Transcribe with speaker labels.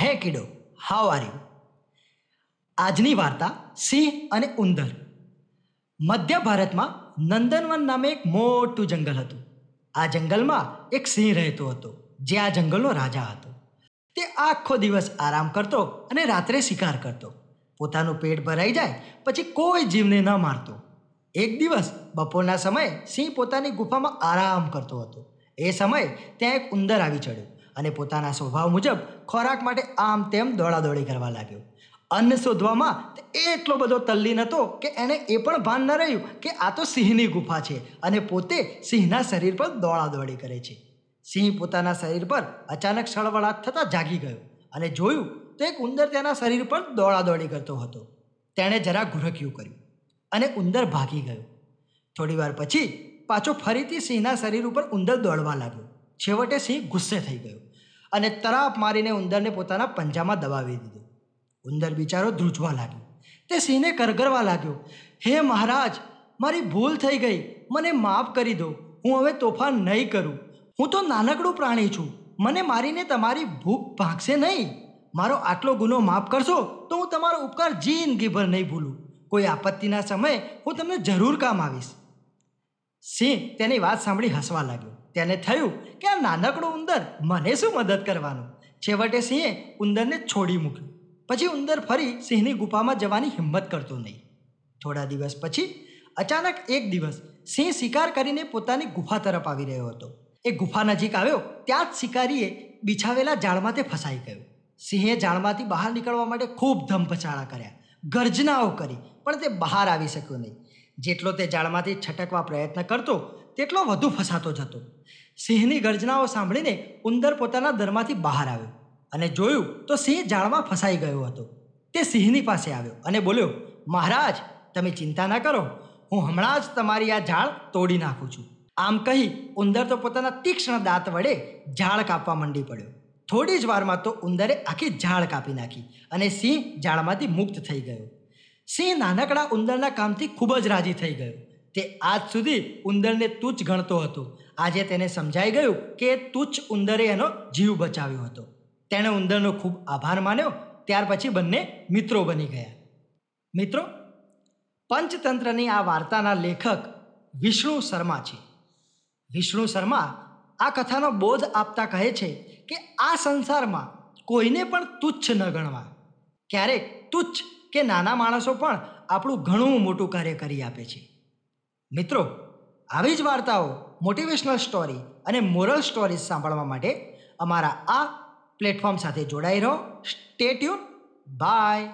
Speaker 1: હે કિડો how are you આજની વાર્તા સિંહ અને ઉંદર. મધ્ય ભારતમાં નંદનવન નામે એક મોટું જંગલ હતું. આ જંગલમાં એક સિંહ રહેતો હતો, જે આ જંગલનો રાજા હતો. તે આખો દિવસ આરામ કરતો અને રાત્રે શિકાર કરતો. પોતાનું પેટ ભરાઈ જાય, પછી કોઈ જીવને ન મારતો. એક દિવસ, બપોરના સમયે સિંહ પોતાની ગુફામાં આરામ કરતો હતો. એ સમયે ત્યાં એક ઉંદર આવી ચડ્યો. અને પોતાના સ્વભાવ મુજબ ખોરાક માટે આમ તેમ દોડાદોડી કરવા લાગ્યો. અન્ન શોધવામાં તે એટલો બધો તલ્લીન હતો કે એણે એ પણ ભાન ન રહ્યું કે આ તો સિંહની ગુફા છે અને પોતે સિંહના શરીર પર દોડાદોડી કરે છે. સિંહ પોતાના શરીર પર અચાનક સળવળાટ થતાં જાગી ગયો અને જોયું તો એક ઉંદર તેના શરીર પર દોડાદોડી કરતો હતો. તેણે જરા ઘુરક્યું કર્યું અને ઉંદર ભાગી ગયો. થોડીવાર પછી પાછો ફરીથી સિંહના શરીર ઉપર ઉંદર દોડવા લાગ્યો. છેવટે સિંહ ગુસ્સે થઈ ગયો અને તરાપ મારીને ઉંદરને પોતાના પંજામાં દબાવી દીધો. ઉંદર બિચારો ધ્રુજવા લાગ્યો. તે સિંહને કરગરવા લાગ્યો. હે મહારાજ, મારી ભૂલ થઈ ગઈ. મને માફ કરી દો. હું હવે તોફાન નહીં કરું. હું તો નાનકડું પ્રાણી છું. મને મારીને તમારી ભૂખ ભાગશે નહીં. મારો આટલો ગુનો માફ કરશો તો હું તમારો ઉપકાર જિંદગીભર નહીં ભૂલું. કોઈ આપત્તિના સમયે હું તમને જરૂર કામ આવીશ. સિંહ તેની વાત સાંભળી હસવા લાગ્યો. તેને થયું કે આ નાનકડું ઉંદર મને શું મદદ કરવાનું? છેવટે સિંહે ઉંદરને છોડી મૂક્યું. પછી ઉંદર ફરી સિંહની ગુફામાં જવાની હિંમત કરતો નહીં. થોડા દિવસ પછી, અચાનક એક દિવસ, સિંહ શિકાર કરીને પોતાની ગુફા તરફ આવી રહ્યો હતો. એ ગુફા નજીક આવ્યો, ત્યાં જ શિકારીએ બિછાવેલા જાળમાં તે ફસાઈ ગયો. સિંહે જાળમાંથી બહાર નીકળવા માટે ખૂબ ધમપછાળા કર્યા. ગર્જનાઓ કરી, પણ તે બહાર આવી શક્યો નહીં. જેટલો તે જાળમાંથી છટકવા પ્રયત્ન કરતો તેટલો વધુ ફસાતો જતો. સિંહની ગર્જનાઓ સાંભળીને ઉંદર પોતાના દરમાંથી બહાર આવ્યો અને જોયું તો સિંહ જાળમાં ફસાઈ ગયો હતો. તે સિંહની પાસે આવ્યો અને બોલ્યો, મહારાજ, તમે ચિંતા ના કરો. હું હમણાં જ તમારી આ ઝાડ તોડી નાખું છું. આમ કહી ઉંદર તો પોતાના તીક્ષ્ણ દાંત વડે ઝાડ કાપવા માંડી પડ્યો. થોડી જ વારમાં તો ઉંદરે આખી ઝાડ કાપી નાખી અને સિંહ ઝાડમાંથી મુક્ત થઈ ગયો. સિંહ નાનકડા ઉંદરના કામથી ખૂબ જ રાજી થઈ ગયો. તે આજ સુધી ઉંદરને તુચ્છ ગણતો હતો. આજે તેને સમજાઈ ગયું કે તુચ્છ ઉંદરે એનો જીવ બચાવ્યો હતો. તેણે ઉંદરનો ખૂબ આભાર માન્યો, ત્યાર પછી બંને મિત્રો બની ગયા. મિત્રો, પંચતંત્રની આ વાર્તાના લેખક વિષ્ણુ શર્મા છે. વિષ્ણુ શર્મા આ કથાનો બોધ આપતા કહે છે કે આ સંસારમાં કોઈને પણ તુચ્છ ન ગણવા. ક્યારેક તુચ્છ કે નાના માણસો પણ આપણું ઘણું મોટું કાર્ય કરી આપે છે. મિત્રો, આવી જ વાર્તાઓ મોટિવેશનલ સ્ટોરી અને મોરલ સ્ટોરીઝ સાંભળવા માટે અમારા આ પ્લેટફોર્મ સાથે જોડાઈ રહો. Stay tuned by